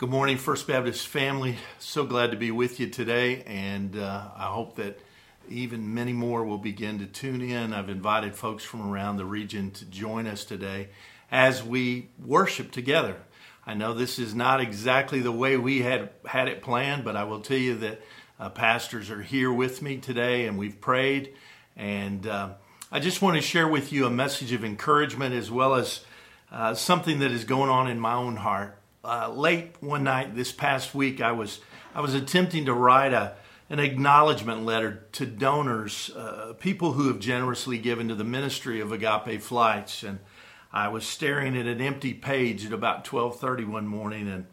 Good morning, First Baptist family. So glad to be with you today, and uh, I hope that even many more will begin to tune in. I've invited folks from around the region to join us today as we worship together. I know this is not exactly the way we had had it planned, but I will tell you that uh, pastors are here with me today, and we've prayed. And uh, I just want to share with you a message of encouragement as well as uh, something that is going on in my own heart uh, late one night this past week, I was I was attempting to write a an acknowledgement letter to donors, uh, people who have generously given to the ministry of Agape Flights, and I was staring at an empty page at about 12:30 one morning and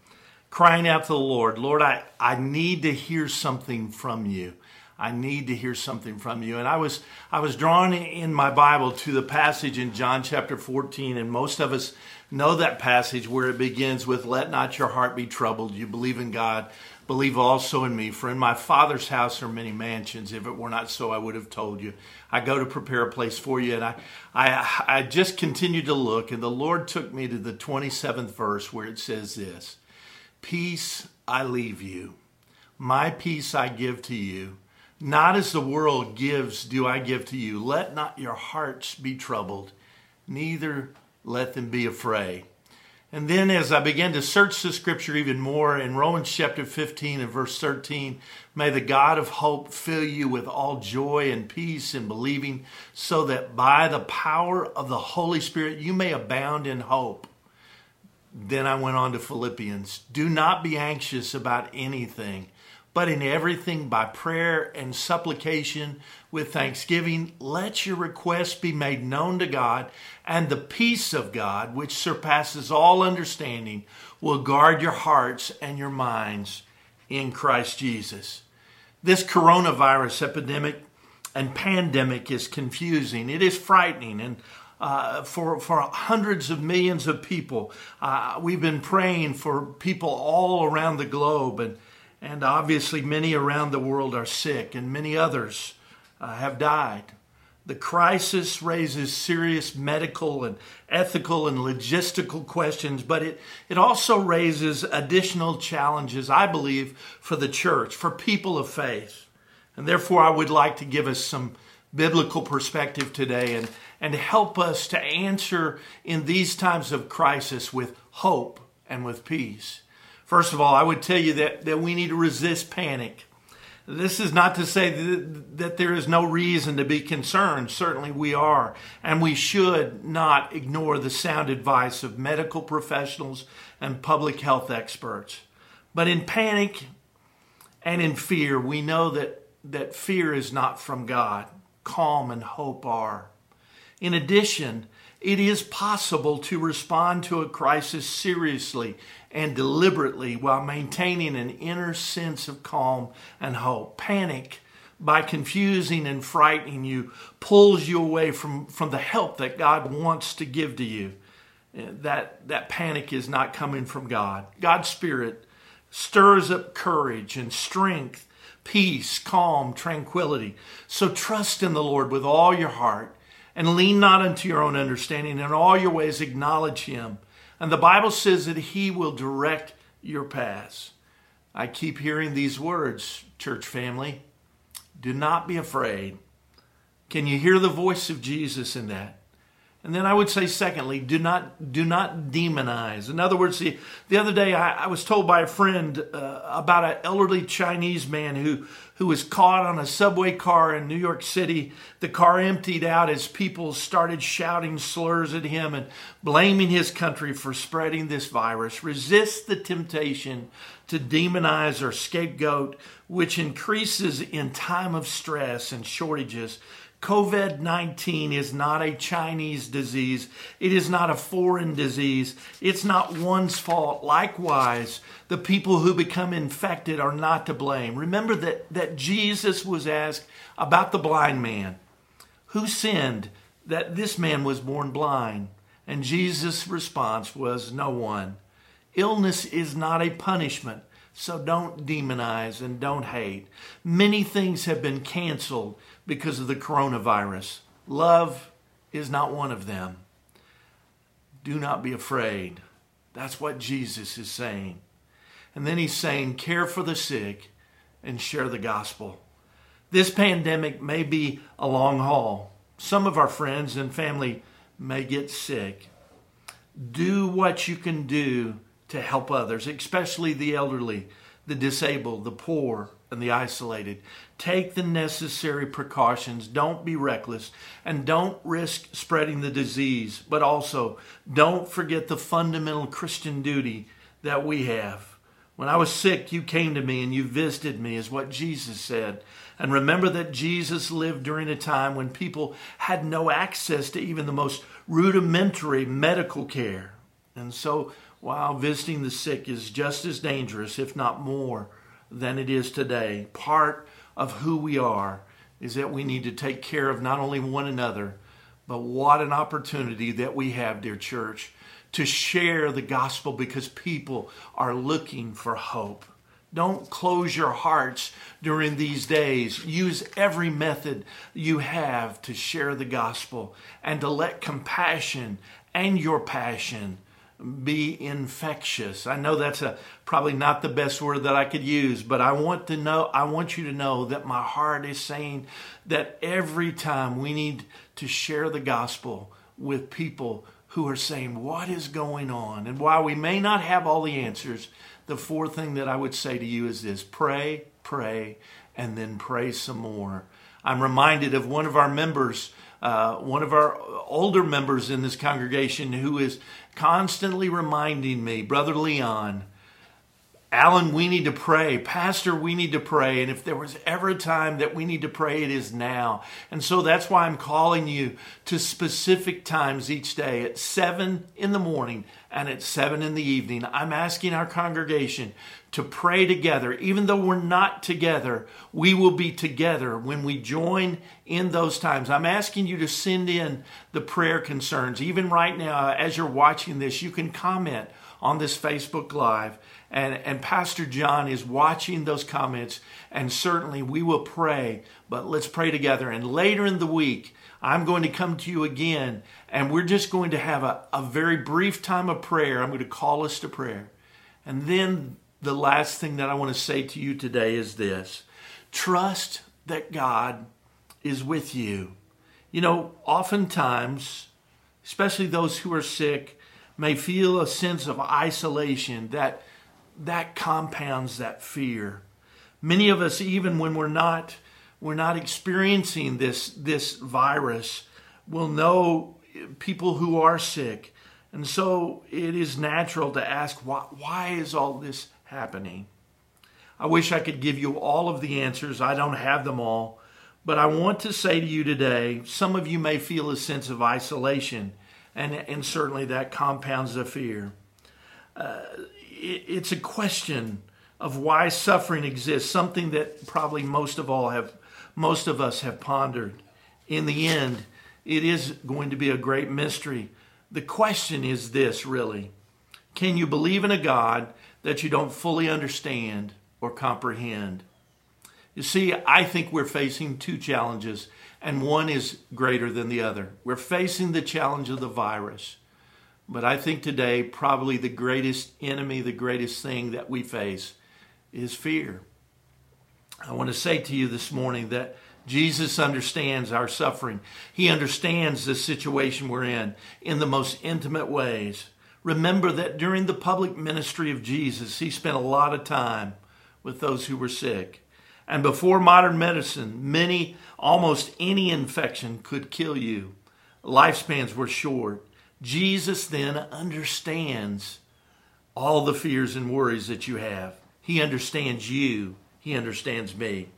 crying out to the Lord, Lord, I, I need to hear something from you. I need to hear something from you. And I was I was drawn in my Bible to the passage in John chapter 14, and most of us know that passage where it begins with, Let not your heart be troubled. You believe in God, believe also in me. For in my Father's house are many mansions. If it were not so, I would have told you. I go to prepare a place for you. And I, I, I just continued to look, and the Lord took me to the 27th verse where it says this Peace I leave you, my peace I give to you. Not as the world gives, do I give to you. Let not your hearts be troubled, neither let them be afraid. And then, as I began to search the scripture even more in Romans chapter 15 and verse 13, may the God of hope fill you with all joy and peace in believing, so that by the power of the Holy Spirit you may abound in hope. Then I went on to Philippians. Do not be anxious about anything but in everything by prayer and supplication with thanksgiving, let your requests be made known to God, and the peace of God, which surpasses all understanding, will guard your hearts and your minds in Christ Jesus. This coronavirus epidemic and pandemic is confusing, it is frightening, and uh, for, for hundreds of millions of people. Uh, we've been praying for people all around the globe, and and obviously, many around the world are sick, and many others uh, have died. The crisis raises serious medical and ethical and logistical questions, but it, it also raises additional challenges, I believe, for the church, for people of faith. And therefore, I would like to give us some biblical perspective today and, and help us to answer in these times of crisis with hope and with peace. First of all, I would tell you that, that we need to resist panic. This is not to say that, that there is no reason to be concerned. Certainly we are. And we should not ignore the sound advice of medical professionals and public health experts. But in panic and in fear, we know that, that fear is not from God. Calm and hope are. In addition, it is possible to respond to a crisis seriously and deliberately while maintaining an inner sense of calm and hope. Panic, by confusing and frightening you, pulls you away from, from the help that God wants to give to you. Uh, that, that panic is not coming from God. God's Spirit stirs up courage and strength, peace, calm, tranquility. So trust in the Lord with all your heart and lean not unto your own understanding. And in all your ways, acknowledge him. And the Bible says that he will direct your paths. I keep hearing these words, church family. Do not be afraid. Can you hear the voice of Jesus in that? And then I would say, secondly, do not do not demonize. In other words, the, the other day I, I was told by a friend uh, about an elderly Chinese man who who was caught on a subway car in New York City. The car emptied out as people started shouting slurs at him and blaming his country for spreading this virus. Resist the temptation to demonize or scapegoat, which increases in time of stress and shortages COVID 19 is not a Chinese disease. It is not a foreign disease. It's not one's fault. Likewise, the people who become infected are not to blame. Remember that, that Jesus was asked about the blind man who sinned that this man was born blind? And Jesus' response was, No one. Illness is not a punishment, so don't demonize and don't hate. Many things have been canceled because of the coronavirus. Love is not one of them. Do not be afraid. That's what Jesus is saying. And then he's saying, care for the sick and share the gospel. This pandemic may be a long haul. Some of our friends and family may get sick. Do what you can do to help others, especially the elderly, the disabled, the poor, and the isolated. Take the necessary precautions. Don't be reckless and don't risk spreading the disease, but also don't forget the fundamental Christian duty that we have. When I was sick, you came to me and you visited me, is what Jesus said. And remember that Jesus lived during a time when people had no access to even the most rudimentary medical care. And so, while visiting the sick is just as dangerous, if not more, than it is today, part of who we are is that we need to take care of not only one another, but what an opportunity that we have, dear church, to share the gospel because people are looking for hope. Don't close your hearts during these days. Use every method you have to share the gospel and to let compassion and your passion be infectious. I know that's a probably not the best word that I could use, but I want to know I want you to know that my heart is saying that every time we need to share the gospel with people who are saying what is going on and while we may not have all the answers, the fourth thing that I would say to you is this pray, pray, and then pray some more. I'm reminded of one of our members, uh, one of our older members in this congregation, who is constantly reminding me, Brother Leon, Alan, we need to pray. Pastor, we need to pray. And if there was ever a time that we need to pray, it is now. And so that's why I'm calling you to specific times each day at 7 in the morning and at 7 in the evening. I'm asking our congregation to pray together. Even though we're not together, we will be together when we join in those times. I'm asking you to send in the prayer concerns. Even right now, as you're watching this, you can comment on this Facebook Live and, and Pastor John is watching those comments, and certainly we will pray, but let's pray together. And later in the week, I'm going to come to you again, and we're just going to have a, a very brief time of prayer. I'm going to call us to prayer. And then the last thing that I want to say to you today is this trust that God is with you. You know, oftentimes, especially those who are sick, may feel a sense of isolation that that compounds that fear. Many of us, even when we're not we're not experiencing this this virus, will know people who are sick. And so it is natural to ask why, why is all this happening? I wish I could give you all of the answers. I don't have them all. But I want to say to you today some of you may feel a sense of isolation, and, and certainly that compounds the fear. Uh, it's a question of why suffering exists, something that probably most of all have most of us have pondered. In the end, it is going to be a great mystery. The question is this really. Can you believe in a God that you don't fully understand or comprehend? You see, I think we're facing two challenges, and one is greater than the other. We're facing the challenge of the virus. But I think today, probably the greatest enemy, the greatest thing that we face is fear. I want to say to you this morning that Jesus understands our suffering. He understands the situation we're in in the most intimate ways. Remember that during the public ministry of Jesus, he spent a lot of time with those who were sick. And before modern medicine, many, almost any infection could kill you. Lifespans were short. Jesus then understands all the fears and worries that you have. He understands you, He understands me.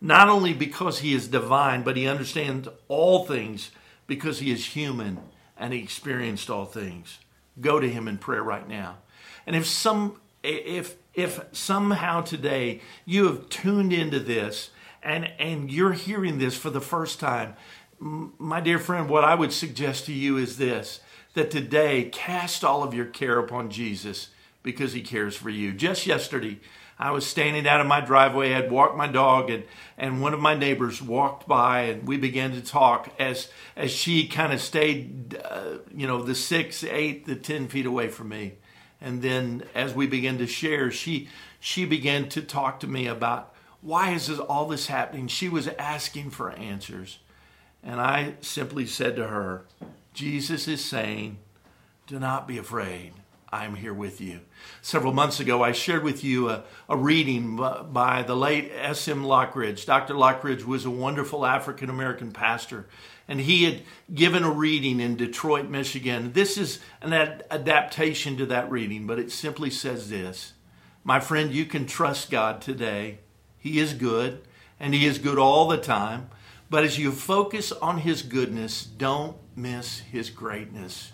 Not only because He is divine, but He understands all things because He is human and He experienced all things. Go to Him in prayer right now. And if some if if somehow today you have tuned into this and and you're hearing this for the first time, my dear friend, what I would suggest to you is this that today cast all of your care upon Jesus because he cares for you. Just yesterday, I was standing out of my driveway. I'd walked my dog, and, and one of my neighbors walked by, and we began to talk as as she kind of stayed, uh, you know, the six, eight, the ten feet away from me. And then as we began to share, she she began to talk to me about why is this, all this happening? She was asking for answers. And I simply said to her, Jesus is saying, do not be afraid. I'm here with you. Several months ago, I shared with you a, a reading by the late S.M. Lockridge. Dr. Lockridge was a wonderful African American pastor, and he had given a reading in Detroit, Michigan. This is an ad- adaptation to that reading, but it simply says this My friend, you can trust God today. He is good, and He is good all the time. But as you focus on His goodness, don't miss His greatness.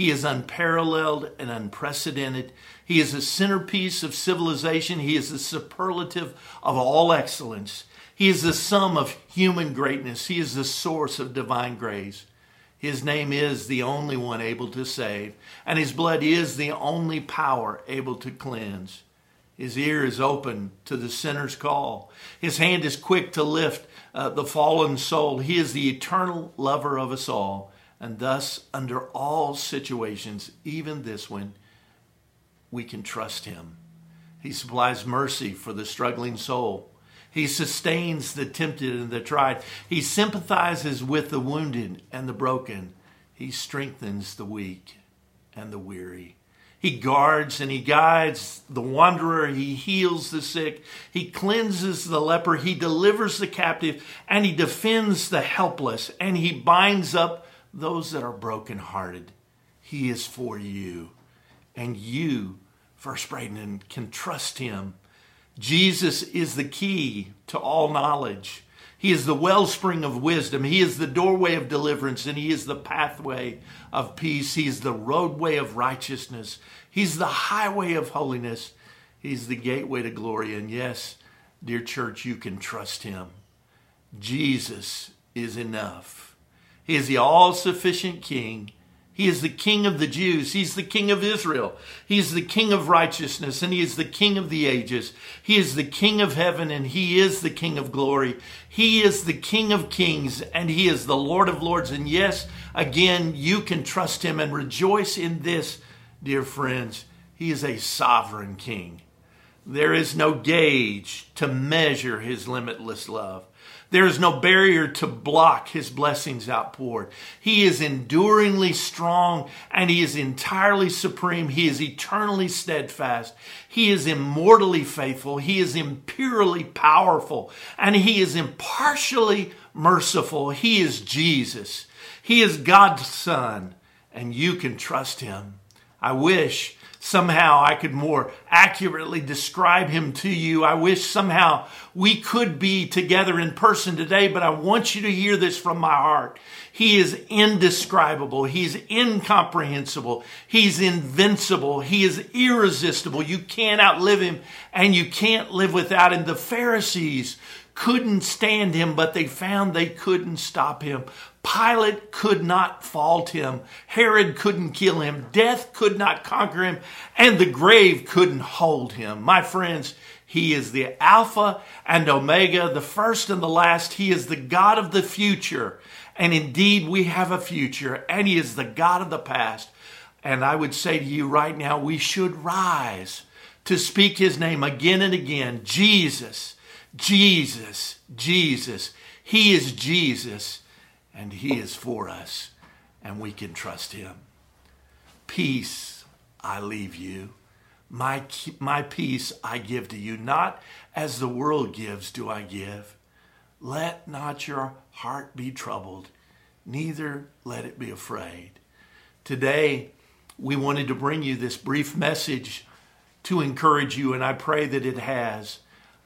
He is unparalleled and unprecedented. He is a centerpiece of civilization. He is the superlative of all excellence. He is the sum of human greatness. He is the source of divine grace. His name is the only one able to save, and his blood is the only power able to cleanse. His ear is open to the sinner's call. His hand is quick to lift uh, the fallen soul. He is the eternal lover of us all. And thus, under all situations, even this one, we can trust him. He supplies mercy for the struggling soul. He sustains the tempted and the tried. He sympathizes with the wounded and the broken. He strengthens the weak and the weary. He guards and he guides the wanderer. He heals the sick. He cleanses the leper. He delivers the captive and he defends the helpless and he binds up those that are brokenhearted. He is for you. And you, First Braden, can trust him. Jesus is the key to all knowledge. He is the wellspring of wisdom. He is the doorway of deliverance, and He is the pathway of peace. He is the roadway of righteousness. He's the highway of holiness. He's the gateway to glory. And yes, dear church, you can trust Him. Jesus is enough. He is the all sufficient King. He is the King of the Jews. He's the King of Israel. He is the King of righteousness and He is the King of the ages. He is the King of heaven and He is the King of glory. He is the King of kings and He is the Lord of lords. And yes, again, you can trust Him and rejoice in this, dear friends. He is a sovereign King. There is no gauge to measure His limitless love. There is no barrier to block his blessings outpoured. He is enduringly strong and he is entirely supreme. He is eternally steadfast. He is immortally faithful. He is imperially powerful and he is impartially merciful. He is Jesus. He is God's son and you can trust him. I wish somehow I could more accurately describe him to you. I wish somehow we could be together in person today, but I want you to hear this from my heart. He is indescribable. He's incomprehensible. He's invincible. He is irresistible. You can't outlive him and you can't live without him. The Pharisees couldn't stand him, but they found they couldn't stop him. Pilate could not fault him. Herod couldn't kill him. Death could not conquer him. And the grave couldn't hold him. My friends, he is the Alpha and Omega, the first and the last. He is the God of the future. And indeed, we have a future, and He is the God of the past. And I would say to you right now, we should rise to speak His name again and again Jesus, Jesus, Jesus. He is Jesus and He is for us, and we can trust Him. Peace I leave you. My, my peace I give to you, not as the world gives do I give. Let not your heart be troubled, neither let it be afraid. Today, we wanted to bring you this brief message to encourage you, and I pray that it has.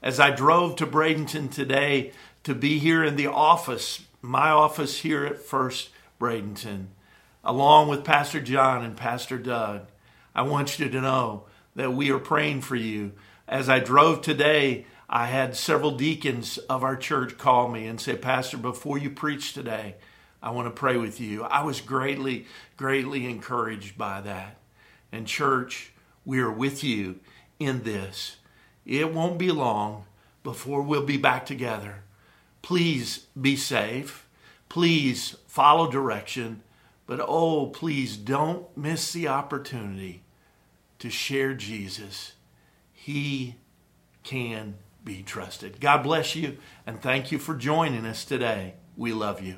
As I drove to Bradenton today to be here in the office my office here at First Bradenton, along with Pastor John and Pastor Doug. I want you to know that we are praying for you. As I drove today, I had several deacons of our church call me and say, Pastor, before you preach today, I want to pray with you. I was greatly, greatly encouraged by that. And, church, we are with you in this. It won't be long before we'll be back together. Please be safe. Please follow direction. But oh, please don't miss the opportunity to share Jesus, He can be trusted. God bless you and thank you for joining us today. We love you.